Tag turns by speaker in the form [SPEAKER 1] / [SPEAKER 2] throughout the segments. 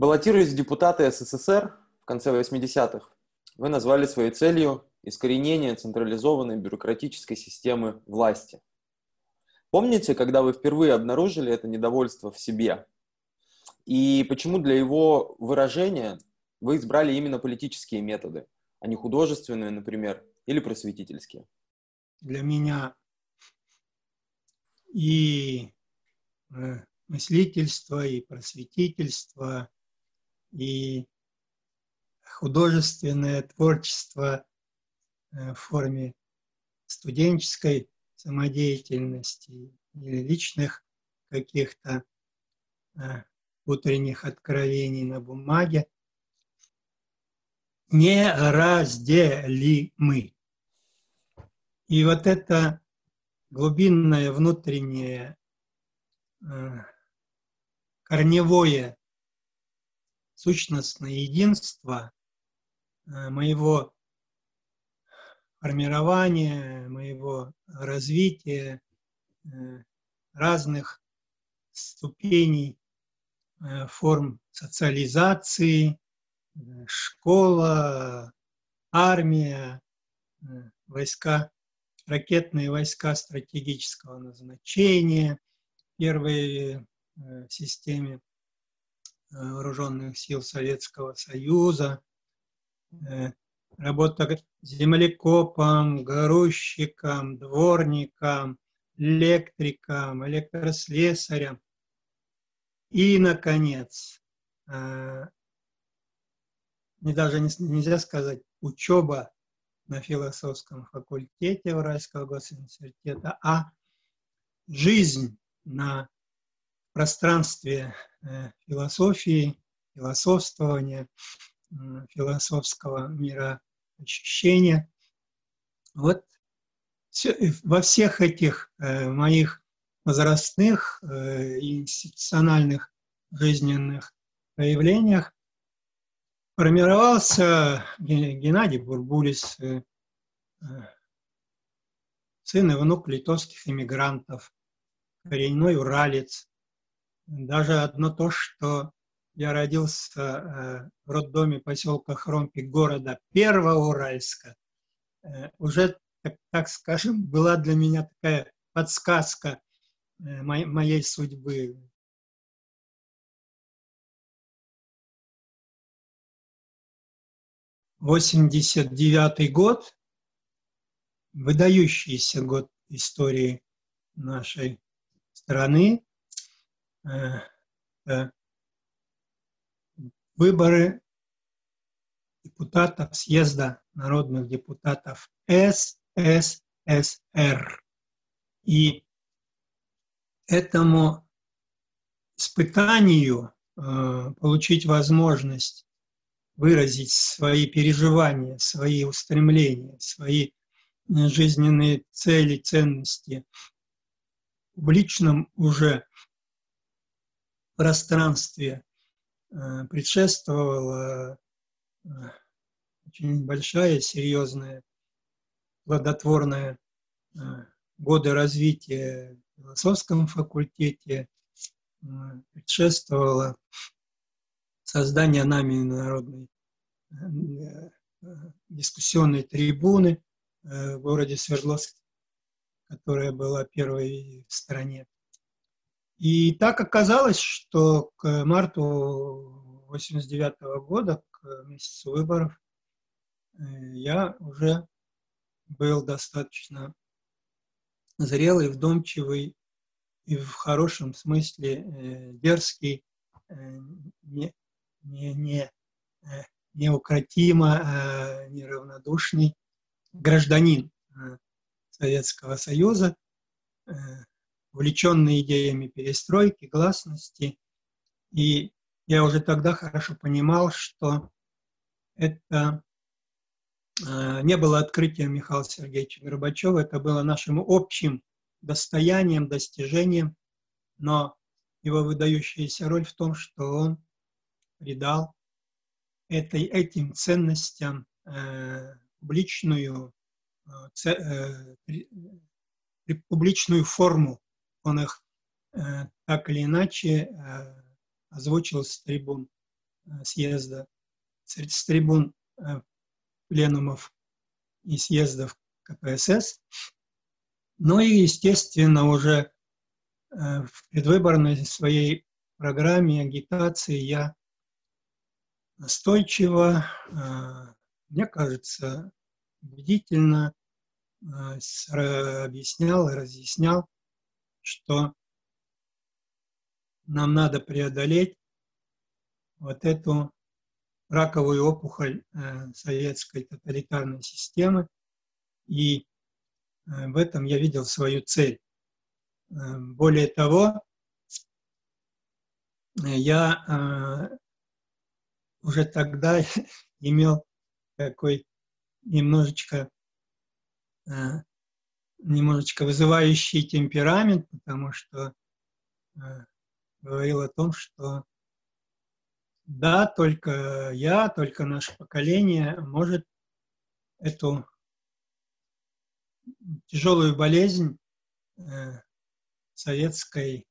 [SPEAKER 1] Баллотируясь в депутаты СССР в конце 80-х, вы назвали своей целью искоренение централизованной бюрократической системы власти. Помните, когда вы впервые обнаружили это недовольство в себе? И почему для его выражения вы избрали именно политические методы, а не художественные, например, или просветительские?
[SPEAKER 2] Для меня и э, мыслительство, и просветительство, и художественное творчество э, в форме студенческой самодеятельности или личных каких-то э, утренних откровений на бумаге неразделимы. И вот это глубинное внутреннее э, корневое сущностное единство э, моего формирования, моего развития, э, разных ступеней э, форм социализации, школа, армия, войска, ракетные войска стратегического назначения, первые в системе вооруженных сил Советского Союза, э, работа землекопом, грузчиком, дворником, электриком, электрослесарем. И, наконец, э, не даже нельзя сказать учеба на философском факультете Уральского госуниверситета, а жизнь на пространстве э, философии, философствования, философского мира ощущения. Вот во всех этих э, моих возрастных э, и институциональных жизненных проявлениях формировался Геннадий Бурбулис, сын и внук литовских иммигрантов, коренной уралец, даже одно то, что я родился э, в роддоме поселка Хромпи города Первоуральска, э, уже, так, скажем, была для меня такая подсказка э, моей судьбы. Восемьдесят девятый год, выдающийся год истории нашей страны, выборы депутатов съезда народных депутатов СССР. И этому испытанию э, получить возможность выразить свои переживания, свои устремления, свои жизненные цели, ценности в личном уже пространстве э, предшествовала э, очень большая, серьезная, плодотворная э, годы развития в философском факультете, предшествовало создание нами народной дискуссионной трибуны в городе Свердловск, которая была первой в стране. И так оказалось, что к марту 89 -го года, к месяцу выборов, э, я уже был достаточно зрелый, вдумчивый и в хорошем смысле э, дерзкий, э, не, не, не, неукротимо неравнодушный гражданин Советского Союза, увлеченный идеями перестройки, гласности. И я уже тогда хорошо понимал, что это э, не было открытием Михаила Сергеевича Горбачева, это было нашим общим достоянием, достижением, но его выдающаяся роль в том, что он придал этой, этим ценностям э, публичную, э, публичную форму он их э, так или иначе э, озвучил с трибун. съезда, с трибун пленумов и съездов КПСС. Ну и, естественно, уже в предвыборной своей программе агитации я настойчиво, мне кажется, убедительно объяснял и разъяснял, что нам надо преодолеть вот эту раковую опухоль э, советской тоталитарной системы. И э, в этом я видел свою цель. Э, более того, я уже тогда имел такой немножечко немножечко вызывающий темперамент, потому что говорил о том, что да, только я, только наше поколение может эту тяжелую болезнь э, советской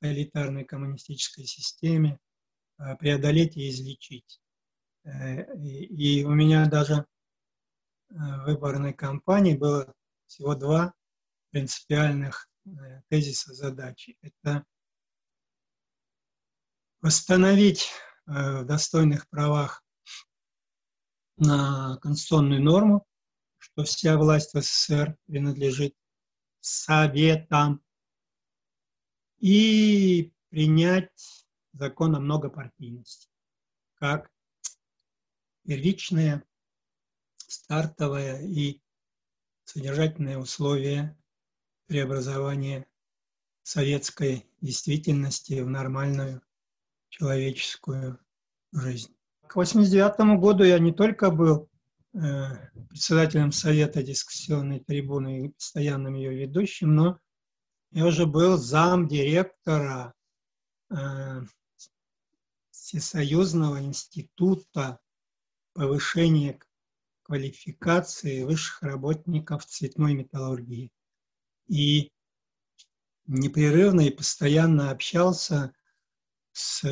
[SPEAKER 2] элитарной коммунистической системе э, преодолеть и излечить. Э, и, у меня даже в выборной кампании было всего два принципиальных тезиса задачи. Это восстановить э, в достойных правах на конституционную норму, что вся власть в СССР принадлежит советам, и принять закон о многопартийности как первичное, стартовое и содержательное условие преобразования советской действительности в нормальную человеческую жизнь. К 1989 году я не только был э, председателем Совета дискуссионной трибуны и постоянным ее ведущим, но я уже был зам директора э, Всесоюзного института повышения квалификации высших работников цветной металлургии. И непрерывно и постоянно общался с,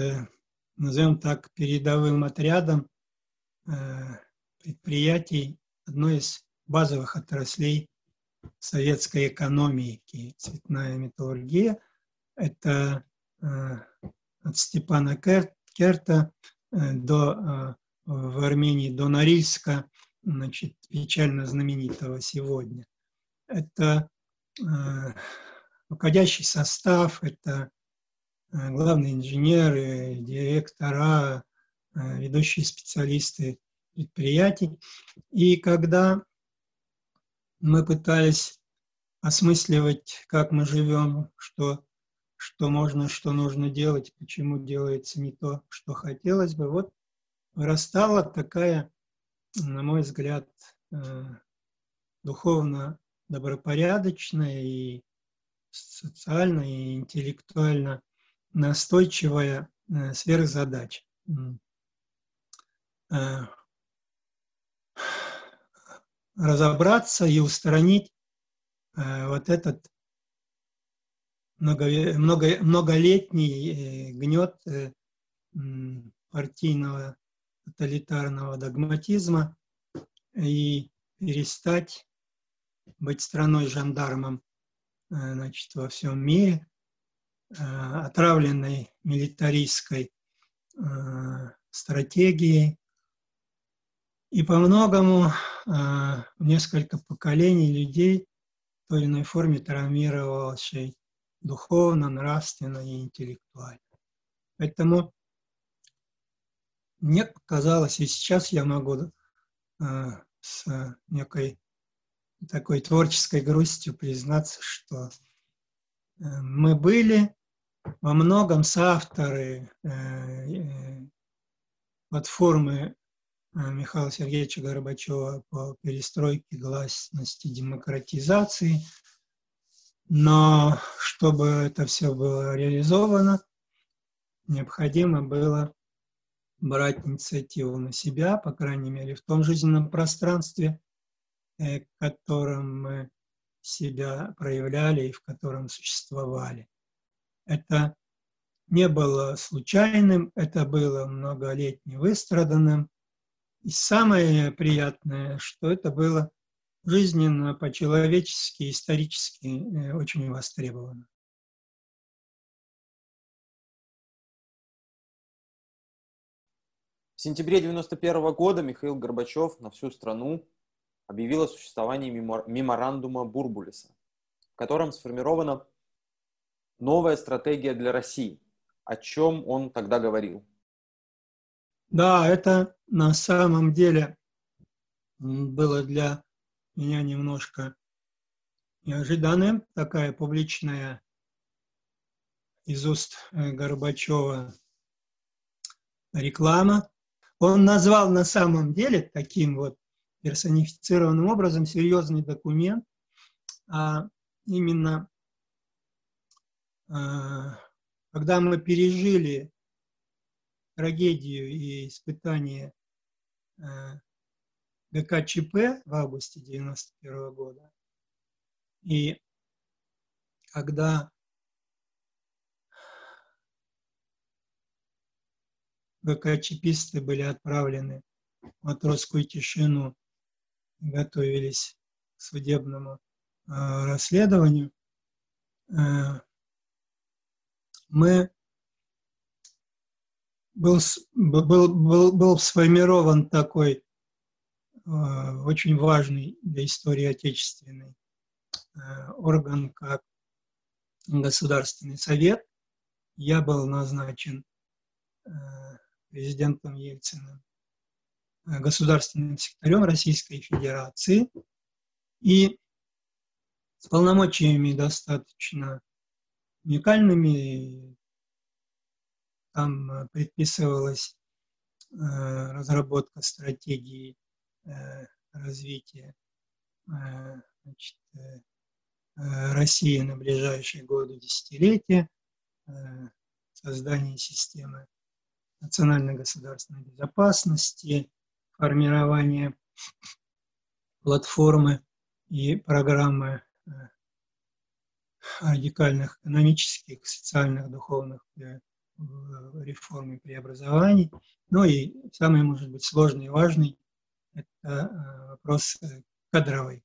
[SPEAKER 2] назовем так, передовым отрядом э, предприятий одной из базовых отраслей советской экономики, цветная металлургия. Это э, от Степана Керта э, до, в Армении до Норильска, значит, печально знаменитого сегодня. Это руководящий состав, это Э, главные инженеры, директора, э, ведущие специалисты предприятий. И когда мы пытались осмысливать, как мы живем, что, что можно, что нужно делать, почему делается не то, что хотелось бы, вот вырастала такая, на мой взгляд, э, духовно добропорядочная и социально и интеллектуально настойчивая э, сверхзадача. Э, разобраться и устранить вот этот много, много, многолетний гнет партийного тоталитарного догматизма и перестать быть страной-жандармом значит, во всем мире, Э, отравленной милитаристской э, стратегией. И по многому э, несколько поколений людей в той или иной форме травмировавшей духовно, нравственно и интеллектуально. Поэтому мне показалось, и сейчас я могу с некой такой творческой грустью признаться, что мы были во многом соавторы э, э, платформы э, Михаила Сергеевича Горбачева по перестройке, гласности, демократизации. Но чтобы это все было реализовано, необходимо было брать инициативу на себя, по крайней мере, в том жизненном пространстве, в котором мы себя проявляли и в котором существовали. Это не было случайным, это было многолетне выстраданным. И самое приятное, что это было жизненно, по-человечески, исторически э, очень востребовано.
[SPEAKER 1] В сентябре 1991 года Михаил Горбачев на всю страну объявил о существовании меморандума Бурбулиса, в котором сформирована новая стратегия для России. О чем он тогда говорил?
[SPEAKER 2] Да, это на самом деле было для меня немножко неожиданным. Такая публичная из уст э, Горбачева реклама. Он назвал на самом деле таким вот персонифицированным образом серьезный документ, а именно а, когда мы пережили трагедию и испытание а, ГКЧП в августе 1991 года, и когда ГКЧПисты были отправлены в матросскую тишину, готовились к судебному э, расследованию, э, мы был, был, был, был сформирован такой э, очень важный для истории отечественной э, орган, как Государственный совет. Я был назначен э, президентом Ельциным, э, государственным секретарем Российской Федерации и с полномочиями достаточно уникальными. Там э, предписывалась э, разработка стратегии развития значит, России на ближайшие годы, десятилетия, создание системы национальной государственной безопасности, формирование платформы и программы э, радикальных экономических, социальных, духовных э, реформ и преобразований. Ну и самый, может быть, сложный и важный – это э, вопрос кадровой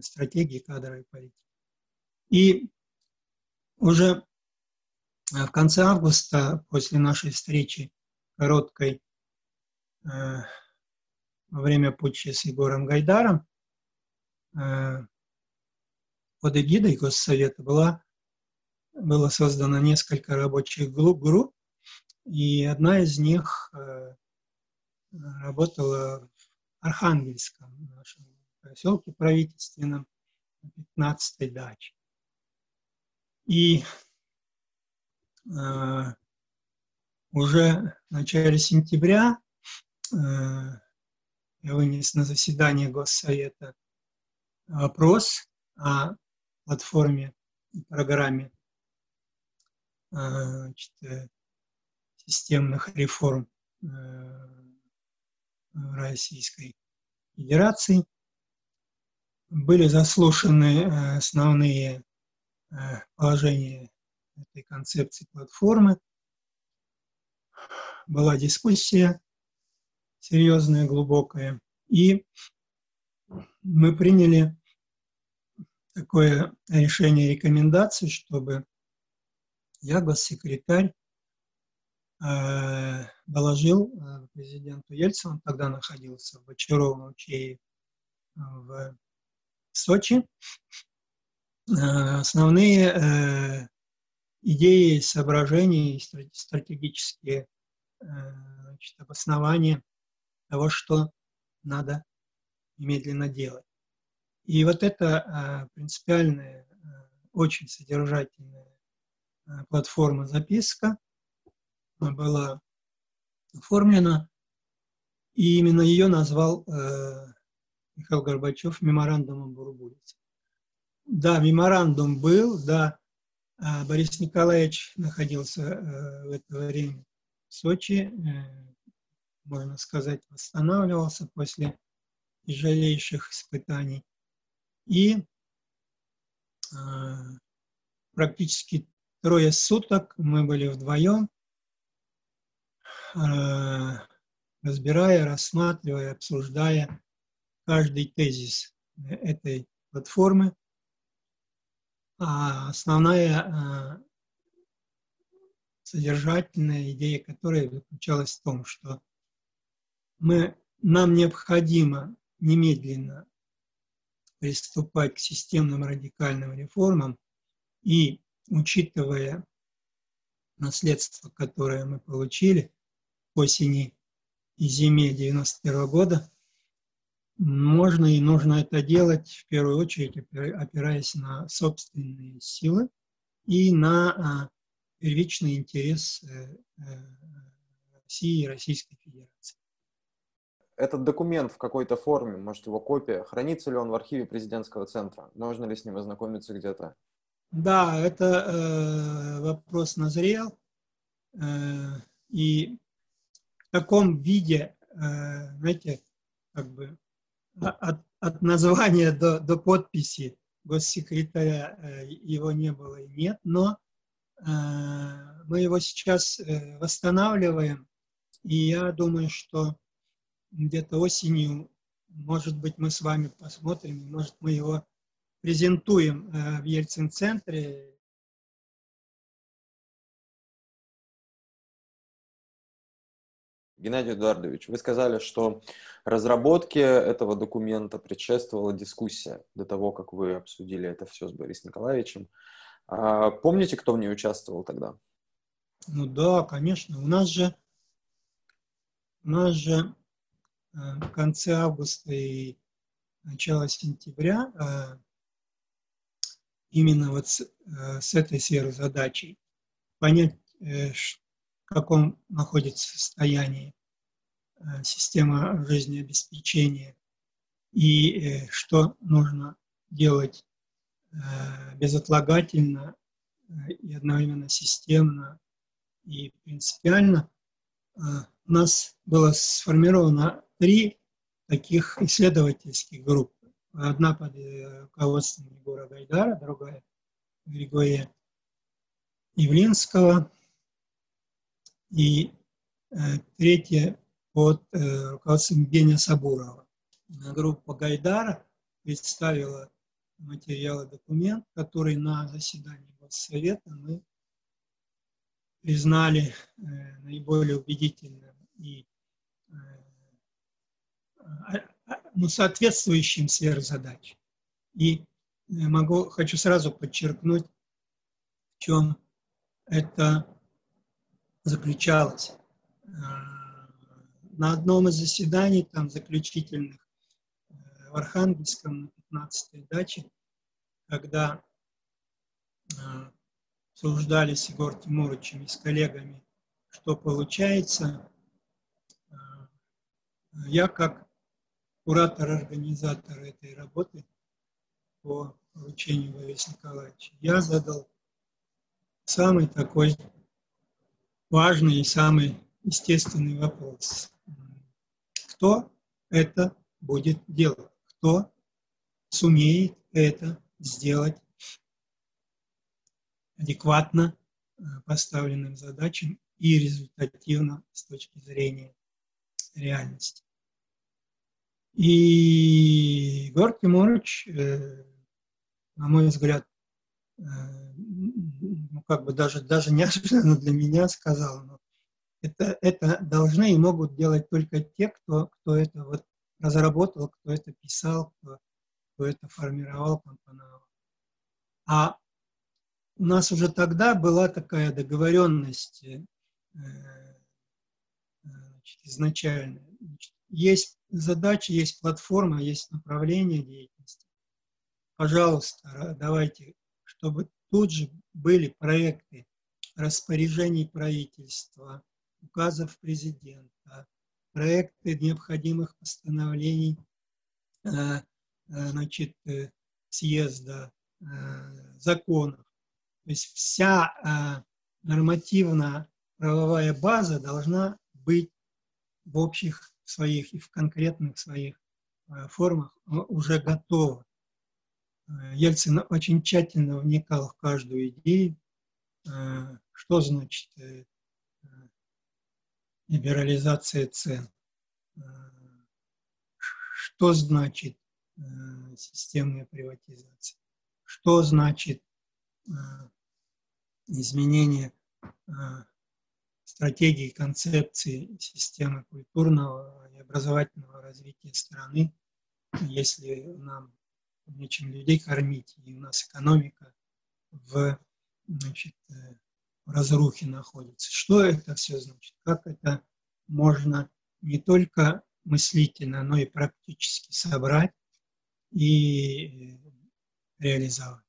[SPEAKER 2] стратегии, кадровой политики. И уже в конце августа, после нашей встречи короткой э, во время путча с Егором Гайдаром э, под эгидой Госсовета была, было создано несколько рабочих групп, и одна из них э, работала в Архангельском, нашем поселке правительственном, 15-й даче. И э, уже в начале сентября э, я вынес на заседание Госсовета вопрос о платформе и программе э, значит, э, системных реформ Российской Федерации. Были заслушаны основные положения этой концепции платформы была дискуссия серьезная, глубокая, и мы приняли такое решение рекомендации, чтобы я, госсекретарь, э, доложил э, президенту Ельцину, он тогда находился в Бочаровом Учее в Сочи, э, основные идеи, соображения и стратегические значит, обоснование того, что надо немедленно делать. И вот эта а, принципиальная, а, очень содержательная а, платформа записка была оформлена, и именно ее назвал Михаил Горбачев меморандумом Бурбулица. Да, меморандум был, да, Борис Николаевич находился в это время Сочи, э, можно сказать, восстанавливался после тяжелейших испытаний. И э, практически трое суток мы были вдвоем, разбирая, рассматривая, обсуждая каждый тезис этой платформы. А основная содержательная идея которой заключалась в том, что мы, нам необходимо немедленно приступать к системным радикальным реформам и, учитывая наследство, которое мы получили осени и зиме 91 года, можно и нужно это делать в первую очередь, опираясь на собственные силы и на первичный интерес э, э, России и Российской Федерации.
[SPEAKER 1] Этот документ в какой-то форме, может его копия, хранится ли он в архиве президентского центра? Можно ли с ним ознакомиться где-то?
[SPEAKER 2] Да, это э, вопрос назрел. Э, и в таком виде, э, знаете, как бы от, от названия до, до подписи госсекретаря э, его не было и нет, но мы его сейчас э, восстанавливаем, и я думаю, что где-то осенью, может быть, мы с вами посмотрим, может, мы его презентуем в Ельцин-центре,
[SPEAKER 1] Геннадий Эдуардович, вы сказали, что разработке этого документа предшествовала дискуссия до того, как вы обсудили это все с Борисом Николаевичем. А помните, кто в ней участвовал тогда?
[SPEAKER 2] Ну да, конечно. У нас же, у нас же э, в конце августа и начало сентября э, именно вот с, э, с этой сферы задачей понять, в каком находится состоянии система жизнеобеспечения и что нужно делать безотлагательно и одновременно системно и принципиально. У нас было сформировано три таких исследовательских группы. Одна под руководством Егора Гайдара, другая Григория Явлинского, и третья под э, руководством Евгения Сабурова. Группа Гайдара представила материалы документ, который на заседании Госсовета мы признали э, наиболее убедительным и э, а, ну, соответствующим сверхзадач. И могу, хочу сразу подчеркнуть, в чем это заключалось на одном из заседаний, там заключительных, э, в Архангельском на 15-й даче, когда э, обсуждали с Егор Тимуровичем и с коллегами, что получается, э, я как куратор-организатор этой работы по поручению Бориса Николаевича, я задал самый такой важный и самый естественный вопрос. Кто это будет делать, кто сумеет это сделать адекватно э, поставленным задачам и результативно с точки зрения реальности. И Егор Тимурович, э, на мой взгляд, э, ну, как бы даже, даже неожиданно для меня сказал, но это, это должны и могут делать только те, кто, кто это вот разработал, кто это писал, кто, кто это формировал, компоновал. А у нас уже тогда была такая договоренность э, значит, изначальная. Значит, есть задача, есть платформа, есть направление деятельности. Пожалуйста, давайте, чтобы тут же были проекты распоряжений правительства, указов президента, проекты необходимых постановлений э, э, значит, э, съезда, законов. То есть вся нормативно-правовая база должна быть в общих своих и в конкретных своих формах уже готова. Ельцин очень тщательно вникал в каждую идею, что значит либерализация цен, что значит системная приватизация, что значит изменение стратегии, концепции системы культурного и образовательного развития страны, если нам нечем людей кормить, и у нас экономика в, значит, в разрухе находится. Что это все значит? Как это можно не только мыслительно, но и практически собрать и реализовать?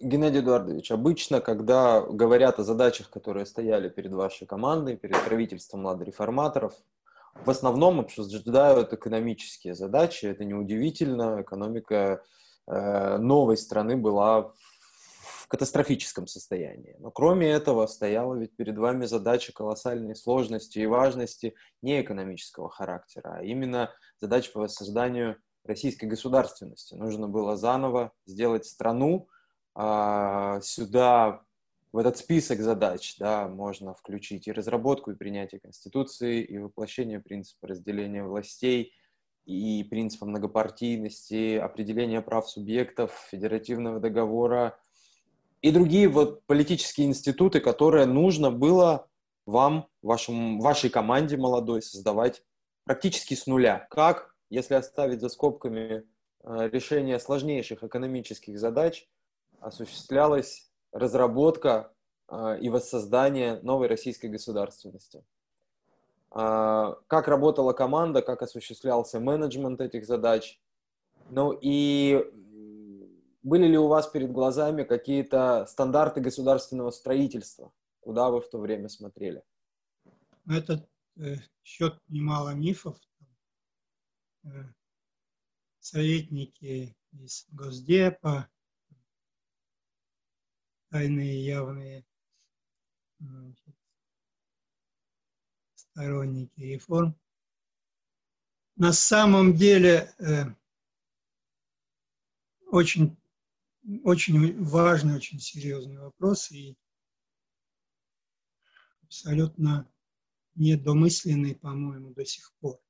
[SPEAKER 1] Геннадий Эдуардович, обычно, когда говорят о задачах, которые стояли перед вашей командой, перед правительством младореформаторов, в основном обсуждают экономические задачи. Это неудивительно. Экономика э, новой страны была в катастрофическом состоянии. Но кроме этого стояла ведь перед вами задача колоссальной сложности и важности не экономического характера, а именно задача по воссозданию российской государственности. Нужно было заново сделать страну, а, сюда, в этот список задач, да, можно включить и разработку, и принятие Конституции, и воплощение принципа разделения властей, и принципа многопартийности, определение прав субъектов, федеративного договора, и другие вот политические институты, которые нужно было вам, вашему, вашей команде молодой создавать практически с нуля. Как, если оставить за скобками э, решение сложнейших экономических задач, осуществлялась разработка э, и воссоздание новой российской государственности. Э, как работала команда, как осуществлялся менеджмент этих задач. Ну и были ли у вас перед глазами какие-то стандарты государственного строительства? Куда вы в то время смотрели?
[SPEAKER 2] На этот э, счет немало мифов. Э, советники из Госдепа, тайные явные значит, сторонники реформ. На самом деле э, очень, очень важный, очень серьезный вопрос и абсолютно недомысленный, по-моему, до сих пор.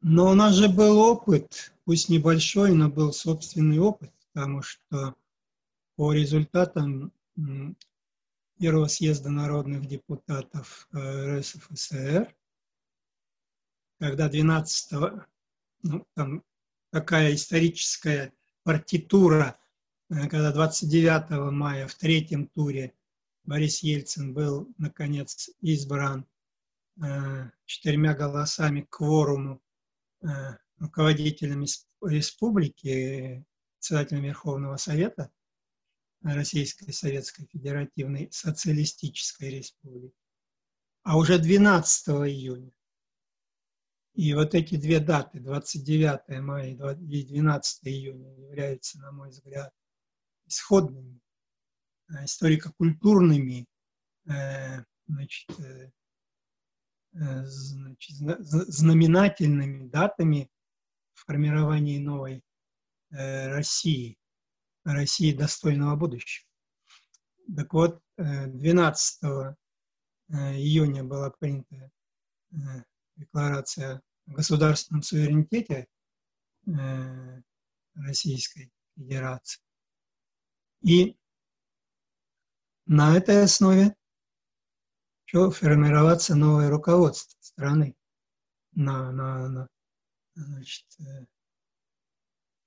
[SPEAKER 2] Но у нас же был опыт, пусть небольшой, но был собственный опыт, потому что по результатам Первого съезда народных депутатов э, РСФСР, когда 12 ну, там такая историческая партитура, э, когда 29 мая в третьем туре Борис Ельцин был, наконец, избран э, четырьмя голосами к кворуму руководителями республики, председателем Верховного Совета, Российской Советской Федеративной Социалистической Республики, а уже 12 июня. И вот эти две даты, 29 мая и 12 июня, являются, на мой взгляд, исходными, э, историко-культурными э, значит, э, значит, знаменательными датами в формировании новой России. России достойного будущего. Так вот, 12 э, э, июня была принята э, декларация о государственном суверенитете Российской Федерации. И на этой основе что формироваться новое руководство страны на, на, на значит,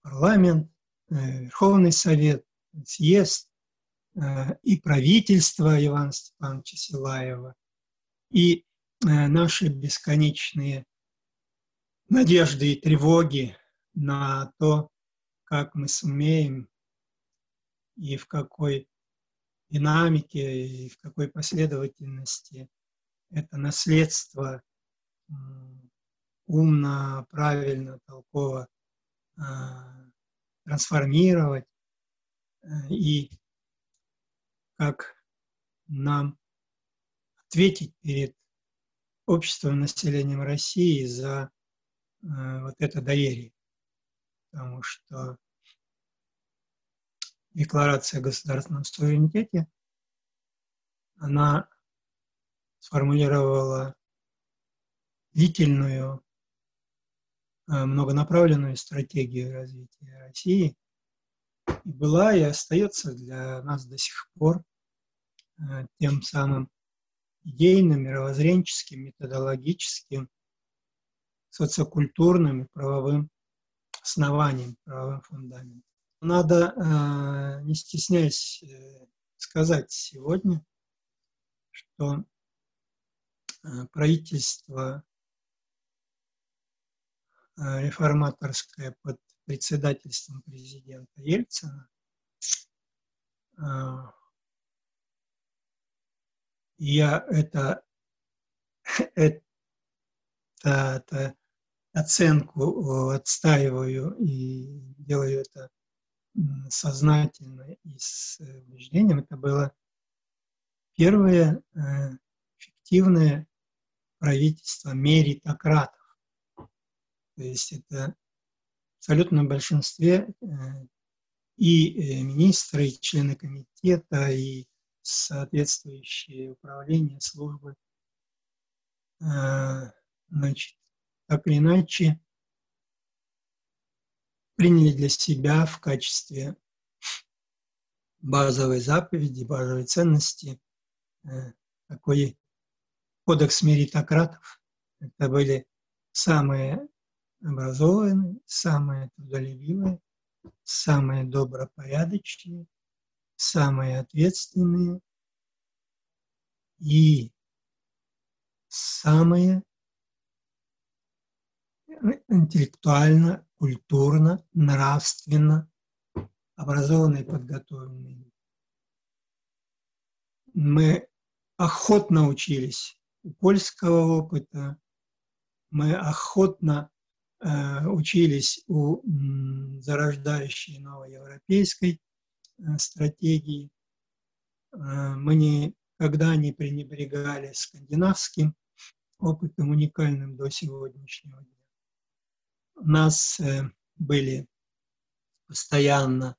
[SPEAKER 2] парламент, Э, Верховный Совет, съезд э, и правительство Ивана Степановича Силаева, и э, наши бесконечные надежды и тревоги на то, как мы сумеем и в какой динамике, и в какой последовательности это наследство умно, правильно, толково трансформировать э, и как нам ответить перед обществом, населением России за э, вот это доверие. Потому что Декларации о государственном суверенитете, она сформулировала длительную, э, многонаправленную стратегию развития России и была и остается для нас до сих пор э, тем самым идейным, мировоззренческим, методологическим, социокультурным и правовым основанием, правовым фундаментом. Надо, э, не стесняясь сказать сегодня, что правительство Э, реформаторская под председательством президента Ельцина. Я это, это, это оценку отстаиваю и делаю это сознательно и с убеждением. Это было первое э, фиктивное правительство меритократов то есть это в абсолютном большинстве э, и э, министры, и члены комитета, и соответствующие управления, службы, э, значит, так или иначе, приняли для себя в качестве базовой заповеди, базовой ценности такой кодекс меритократов. Это были самые образованные, самые трудолюбивые, самые добропорядочные, самые ответственные и самые интеллектуально, культурно, нравственно образованные и подготовленные. Мы охотно учились у польского опыта, мы охотно Э, учились у зарождающей новой европейской э, стратегии. Э, мы никогда не пренебрегали скандинавским опытом, уникальным до сегодняшнего дня. У нас были постоянно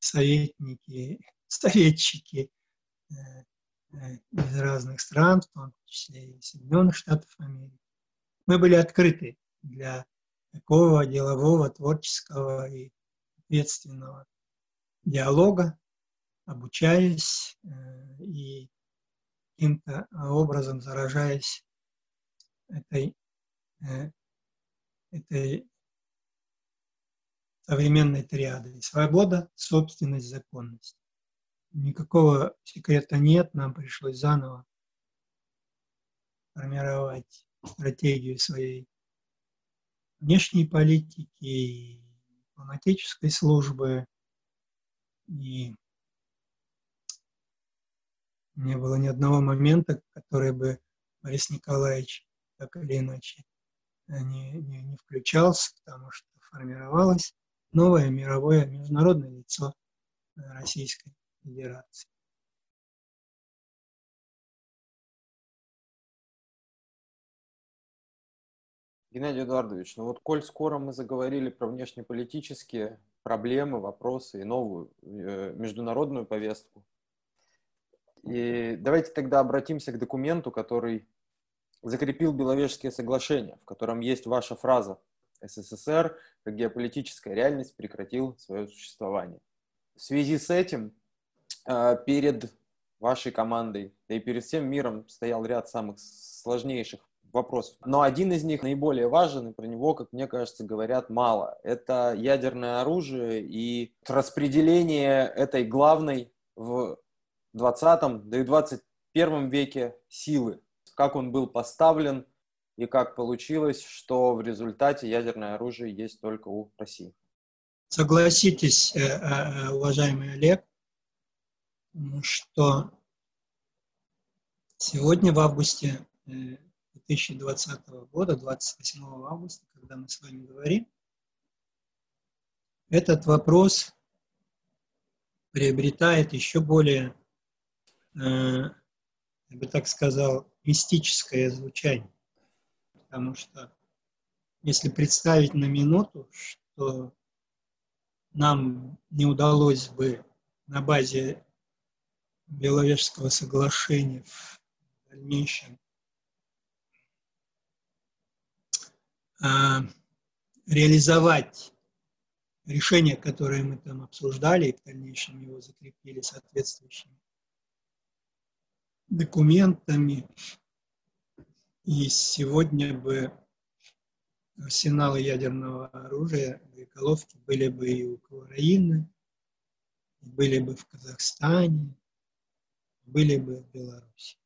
[SPEAKER 2] советники, советчики из разных стран, в том числе и Соединенных Штатов Америки. Мы были открыты для такого делового, творческого и ответственного диалога, обучаясь э, и каким-то образом заражаясь этой, э, этой современной триадой. Свобода, собственность, законность. Никакого секрета нет, нам пришлось заново формировать стратегию своей внешней политики, и дипломатической службы. И не было ни одного момента, который бы Борис Николаевич так или иначе не, не, не включался, потому что формировалось новое мировое международное лицо Российской Федерации.
[SPEAKER 1] Геннадий Эдуардович, ну вот коль скоро мы заговорили про внешнеполитические проблемы, вопросы и новую э, международную повестку, и давайте тогда обратимся к документу, который закрепил Беловежские соглашения, в котором есть ваша фраза «СССР как геополитическая реальность прекратил свое существование». В связи с этим э, перед вашей командой, да и перед всем миром стоял ряд самых сложнейших вопросов. Но один из них наиболее важен, и про него, как мне кажется, говорят мало. Это ядерное оружие и распределение этой главной в 20 да и 21 веке силы. Как он был поставлен и как получилось, что в результате ядерное оружие есть только у России.
[SPEAKER 2] Согласитесь, э, э, уважаемый Олег, что сегодня в августе э, 2020 года, 28 августа, когда мы с вами говорим, этот вопрос приобретает еще более, э, я бы так сказал, мистическое звучание. Потому что если представить на минуту, что нам не удалось бы на базе Беловежского соглашения в дальнейшем а, реализовать решение, которое мы там обсуждали, и в дальнейшем его закрепили соответствующими документами. И сегодня бы арсеналы ядерного оружия, боеголовки были бы и у Украины, были бы в Казахстане, были бы в Беларуси.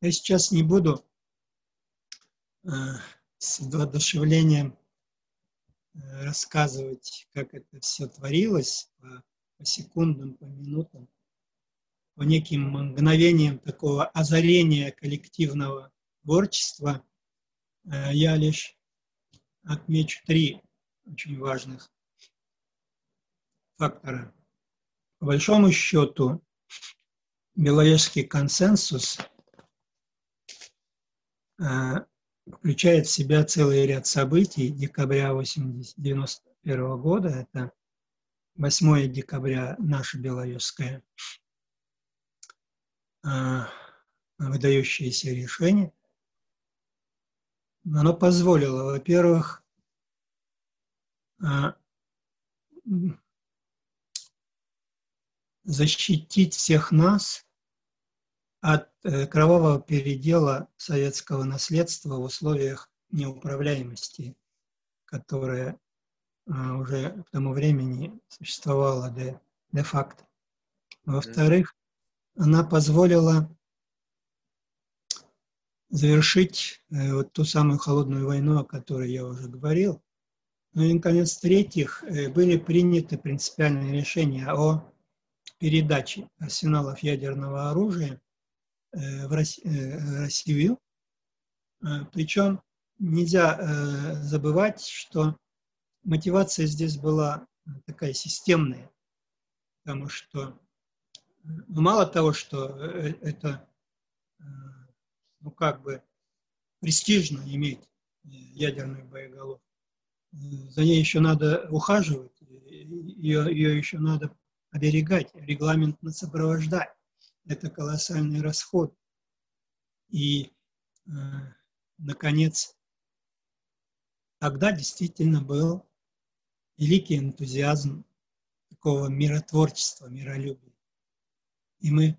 [SPEAKER 2] Я сейчас не буду э, с воодушевлением э, рассказывать, как это все творилось по, по секундам, по минутам, неким мгновениям такого озарения коллективного творчества. Э, я лишь отмечу три очень важных фактора. По большому счету, Беловежский консенсус э, включает в себя целый ряд событий декабря 1991 года. Это 8 декабря наша Беловежская э, выдающееся решение оно позволило, во-первых, а, защитить всех нас от э, кровавого передела советского наследства в условиях неуправляемости, которая уже к тому времени существовала де, де. Во-вторых, она позволила завершить э, вот ту самую холодную войну, о которой я уже говорил. Ну и, наконец, в-третьих, э, были приняты принципиальные решения о передаче арсеналов ядерного оружия э, в Россию. Причем нельзя забывать, что мотивация здесь была такая системная, потому что мало того, что это ну, как бы престижно иметь э, ядерную боеголовку. Э, за ней еще надо ухаживать, ее, ее еще надо оберегать, регламентно сопровождать. Это колоссальный расход. И, э, наконец, тогда действительно был великий энтузиазм такого миротворчества, миролюбия. И мы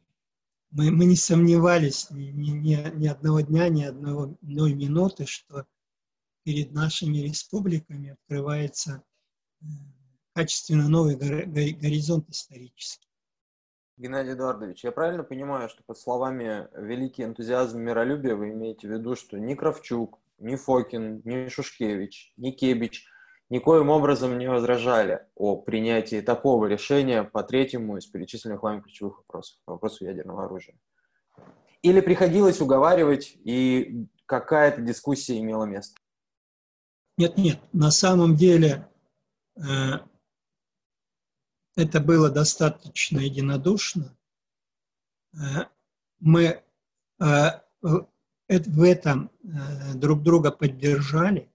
[SPEAKER 2] мы, мы не сомневались ни, ни, ни, ни одного дня, ни одного, одной минуты, что перед нашими республиками открывается э, качественно новый горизонт исторический.
[SPEAKER 1] Геннадий Эдуардович, я правильно понимаю, что под словами «великий энтузиазм миролюбия» вы имеете в виду, что ни Кравчук, ни Фокин, ни Шушкевич, ни Кебич – никоим образом не возражали о принятии такого решения по третьему из перечисленных вами ключевых вопросов, по вопросу ядерного оружия? Или приходилось уговаривать, и какая-то дискуссия имела место?
[SPEAKER 2] Нет, нет, на самом деле э, это было достаточно единодушно. Э, мы э, в этом э, друг друга поддержали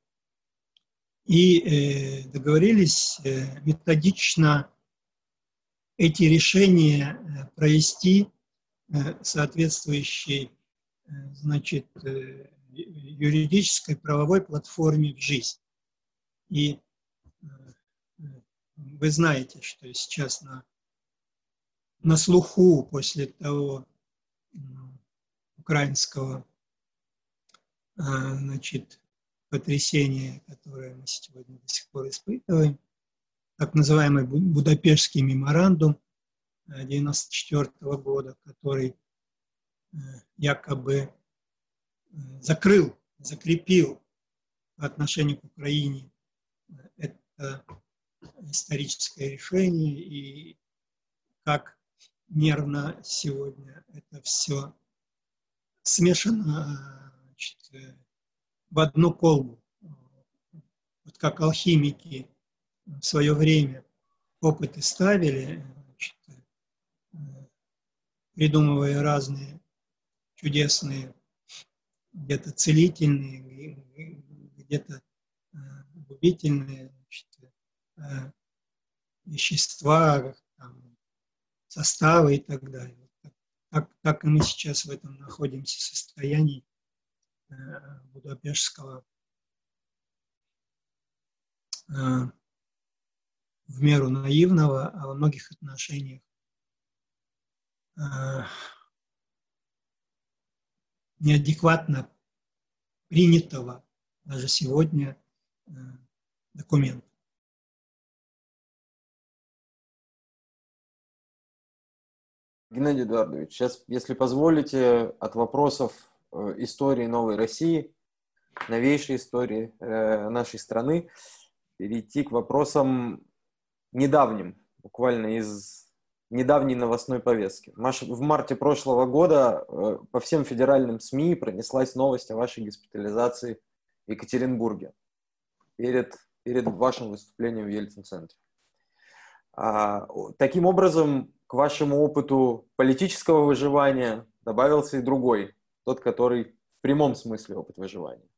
[SPEAKER 2] и э, договорились э, методично эти решения э, провести соответствующей значит, юридической правовой платформе в жизнь. И вы знаете, что сейчас на, на слуху после того украинского значит, потрясение, которое мы сегодня до сих пор испытываем, так называемый Будапештский меморандум 1994 э, года, который э, якобы э, закрыл, закрепил по отношению к Украине это историческое решение и как нервно сегодня это все смешано значит, в одну колбу. Вот как алхимики в свое время опыты ставили, значит, придумывая разные чудесные, где-то целительные, где-то э, губительные значит, э, вещества, там, составы и так далее. Так, так и мы сейчас в этом находимся состоянии э, Будапештского э, в меру наивного, а во многих отношениях э, неадекватно принятого даже сегодня э, документа.
[SPEAKER 1] Геннадий Эдуардович, сейчас, если позволите, от вопросов истории новой России, новейшей истории э, нашей страны, перейти к вопросам недавним, буквально из недавней новостной повестки. В марте прошлого года э, по всем федеральным СМИ пронеслась новость о вашей госпитализации в Екатеринбурге перед, перед вашим выступлением в Ельцин-центре. А, таким образом, к вашему опыту политического выживания добавился и другой, тот, который в прямом смысле опыт выживания.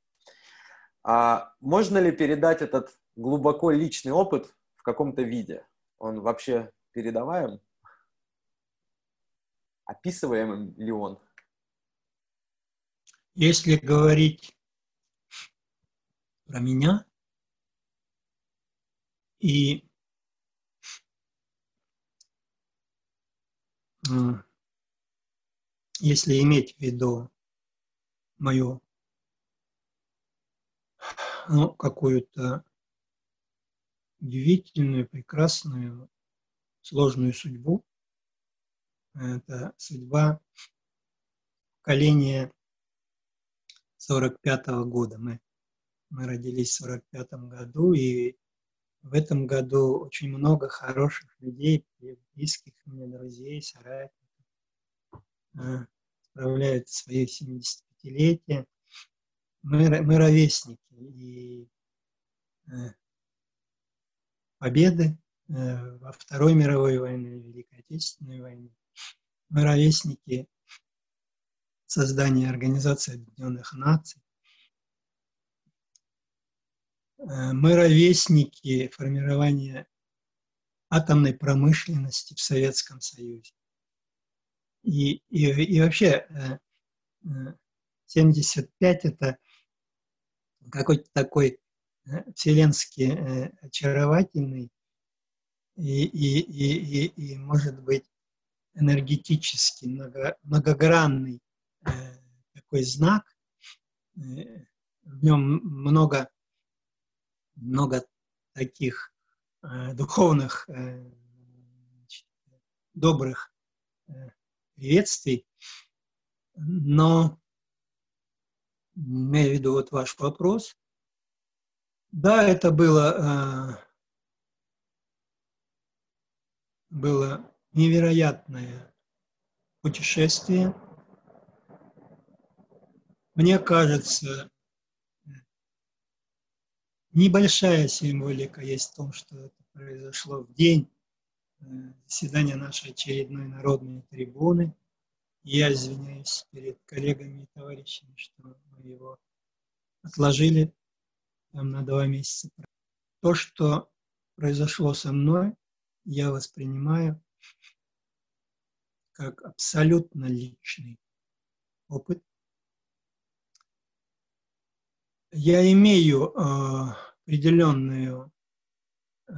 [SPEAKER 1] А можно ли передать этот глубоко личный опыт в каком-то виде? Он вообще передаваем? Описываем ли он?
[SPEAKER 2] Если говорить про меня и если иметь в виду мою ну, какую-то удивительную, прекрасную, сложную судьбу, это судьба поколения 45 -го года. Мы, мы родились в 45 году, и в этом году очень много хороших людей, близких мне друзей, соратников, э, справляют свои 75-летие. Мы, мы ровесники, и э, победы э, во Второй мировой войне, Великой Отечественной войне. Мы ровесники создания Организации Объединенных Наций. Э, мы ровесники формирования атомной промышленности в Советском Союзе. И, и, и вообще 75 э, это какой-то такой э, вселенский очаровательный и, и, и, и, и может быть, энергетический, много, многогранный такой знак. В нем много много таких э, духовных, э, добрых э, приветствий, но имею в виду вот ваш вопрос. Да, это было, э, было невероятное путешествие. Мне кажется, Небольшая символика есть в том, что это произошло в день э, заседания нашей очередной народной трибуны. Я извиняюсь перед коллегами и товарищами, что мы его отложили там, на два месяца. То, что произошло со мной, я воспринимаю как абсолютно личный опыт. Я имею э, определенную э,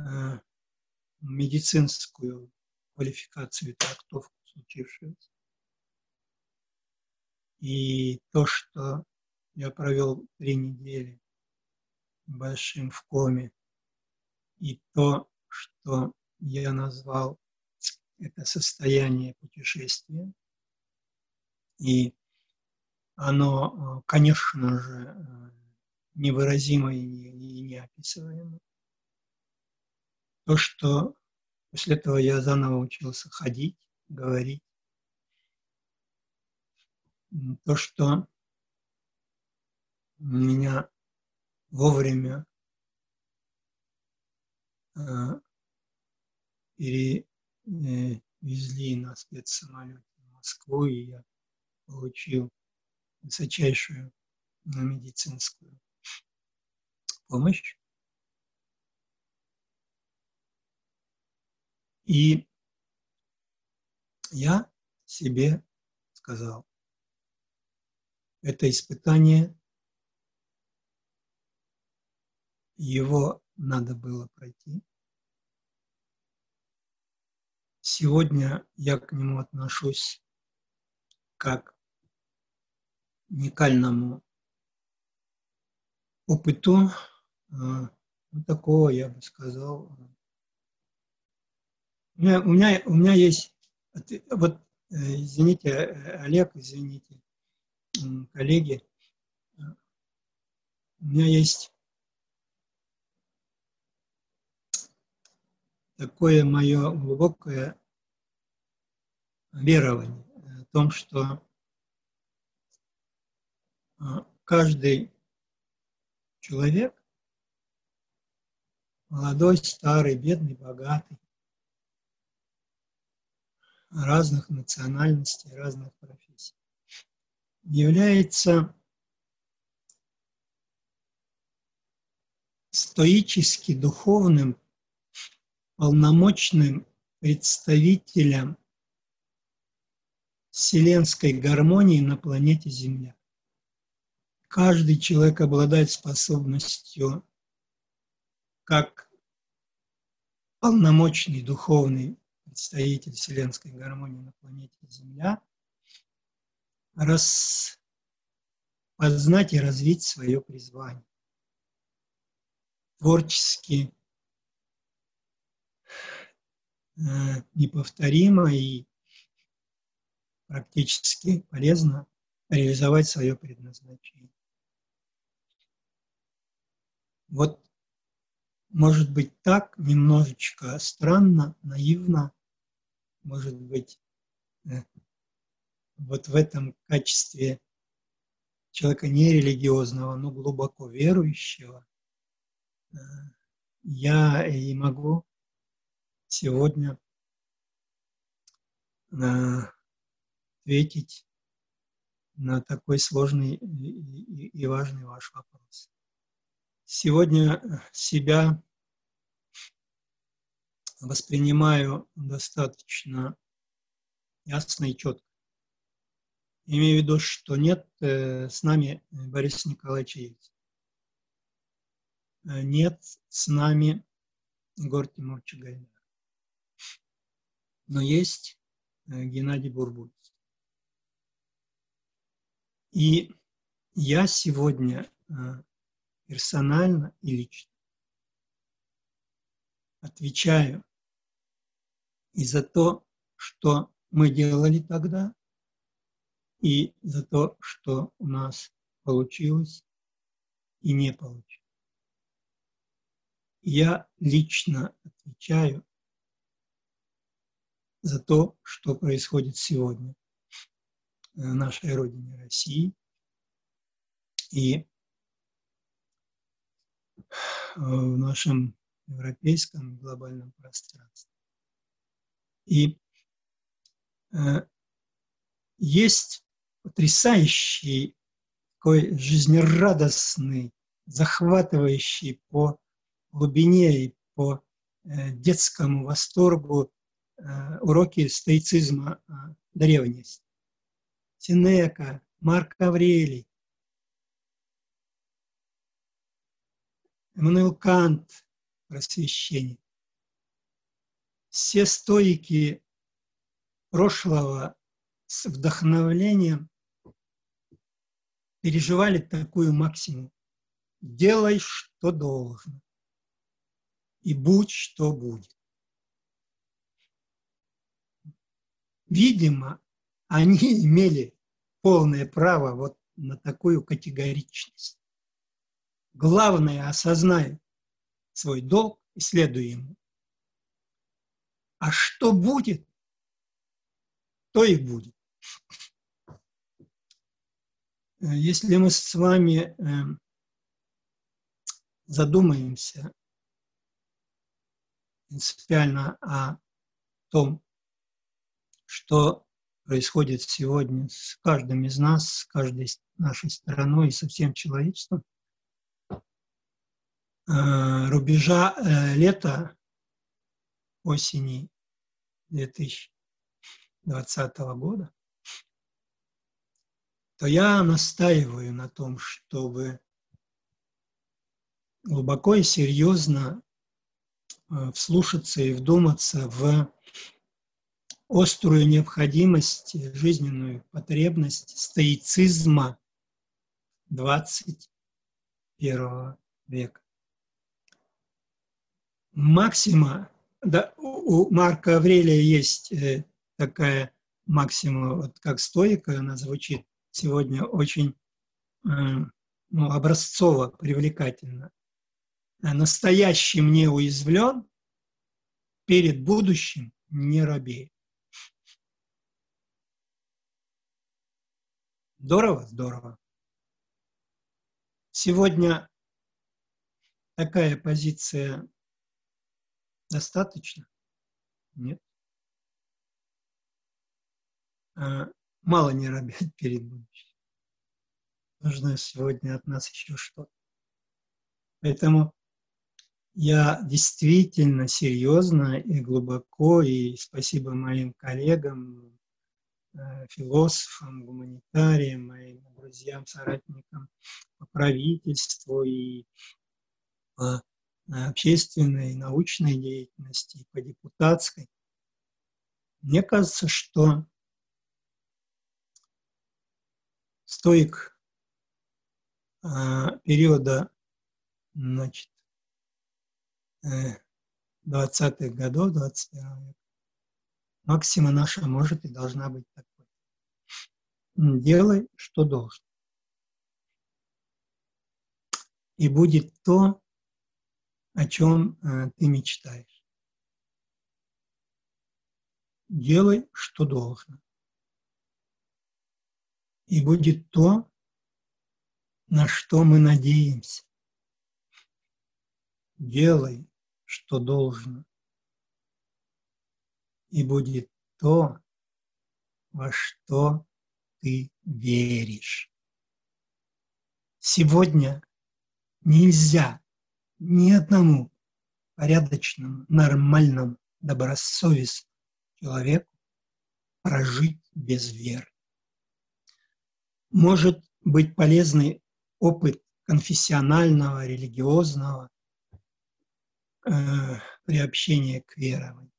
[SPEAKER 2] медицинскую квалификацию и трактовку случившегося. И то, что я провел три недели большим в коме, и то, что я назвал это состояние путешествия, и оно, э, конечно же, э, невыразимо и неописуемо. То, что после этого я заново учился ходить, говорить. То, что меня вовремя э, перевезли на спецсамолете в Москву, и я получил высочайшую медицинскую помощь. И я себе сказал, это испытание, его надо было пройти. Сегодня я к нему отношусь как уникальному опыту, ну, такого, я бы сказал. У меня, у меня, у меня есть, вот, э, извините, Олег, извините, коллеги, у меня есть такое мое глубокое верование о том, что а, каждый человек, молодой, старый, бедный, богатый, разных национальностей, разных профессий, является стоически духовным, полномочным представителем вселенской гармонии на планете Земля. Каждый человек обладает способностью, как полномочный духовный представитель вселенской гармонии на планете Земля, распознать и развить свое призвание. Творчески, э, неповторимо и практически полезно реализовать свое предназначение. Вот, может быть, так немножечко странно, наивно, может быть, э, вот в этом качестве человека нерелигиозного, но глубоко верующего, э, я и могу сегодня э, ответить на такой сложный и важный ваш вопрос. Сегодня себя воспринимаю достаточно ясно и четко. Имею в виду, что нет э, с нами Бориса Николаевича Ельцина. Э, нет с нами Егор Тимуровича Гайдара. Но есть э, Геннадий Бурбуль. И я сегодня персонально и лично отвечаю и за то, что мы делали тогда, и за то, что у нас получилось и не получилось. Я лично отвечаю за то, что происходит сегодня в нашей родине России. И в нашем европейском глобальном пространстве. И э, есть потрясающий, такой жизнерадостный, захватывающий по глубине и по э, детскому восторгу э, уроки стоицизма э, древности. Синека, Марк Аврелий, Эммануил Кант, просвещение. Все стойки прошлого с вдохновлением переживали такую максимум. Делай, что должно, и будь, что будет. Видимо, они имели полное право вот на такую категоричность. Главное, осознай свой долг и следуй ему. А что будет, то и будет. Если мы с вами эм, задумаемся принципиально о том, что происходит сегодня с каждым из нас, с каждой нашей страной и со всем человечеством, Э, рубежа э, лета, осени 2020 года, то я настаиваю на том, чтобы глубоко и серьезно э, вслушаться и вдуматься в острую необходимость, жизненную потребность стоицизма 21 века. Максима, да, у Марка Аврелия есть э, такая максима, вот как стоика, она звучит сегодня очень э, ну, образцово, привлекательно. Настоящим не уязвлен, перед будущим не робеет. Здорово? Здорово. Сегодня такая позиция достаточно? Нет. Мало не робить перед будущим. Нужно сегодня от нас еще что-то. Поэтому я действительно серьезно и глубоко, и спасибо моим коллегам, Э, философам, гуманитариям, моим друзьям, соратникам по правительству и по э, общественной, научной деятельности, по депутатской. Мне кажется, что стоик э, периода значит, 20-х годов 21 века Максима наша может и должна быть такой. Делай, что должен. И будет то, о чем э, ты мечтаешь. Делай, что должно. И будет то, на что мы надеемся. Делай, что должно и будет то, во что ты веришь. Сегодня нельзя ни одному порядочному, нормальному, добросовестному человеку прожить без веры. Может быть полезный опыт конфессионального, религиозного э, приобщения к верованию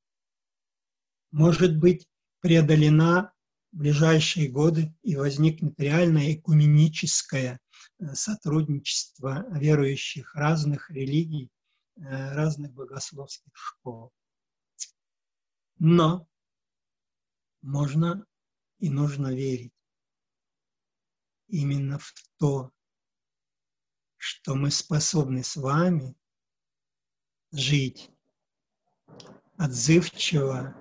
[SPEAKER 2] может быть преодолена в ближайшие годы и возникнет реальное экуменическое э, сотрудничество верующих разных религий, э, разных богословских школ. Но можно и нужно верить именно в то, что мы способны с вами жить отзывчиво,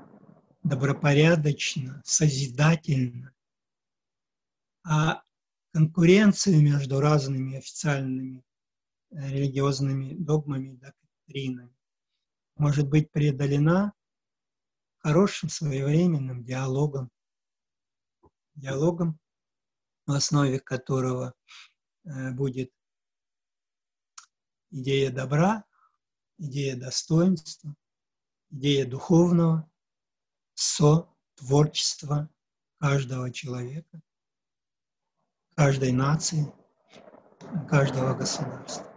[SPEAKER 2] добропорядочно, созидательно. А конкуренция между разными официальными э, религиозными догмами и доктринами может быть преодолена хорошим своевременным диалогом, диалогом, в основе которого э, будет идея добра, идея достоинства, идея духовного, со творчества каждого человека, каждой нации, каждого государства.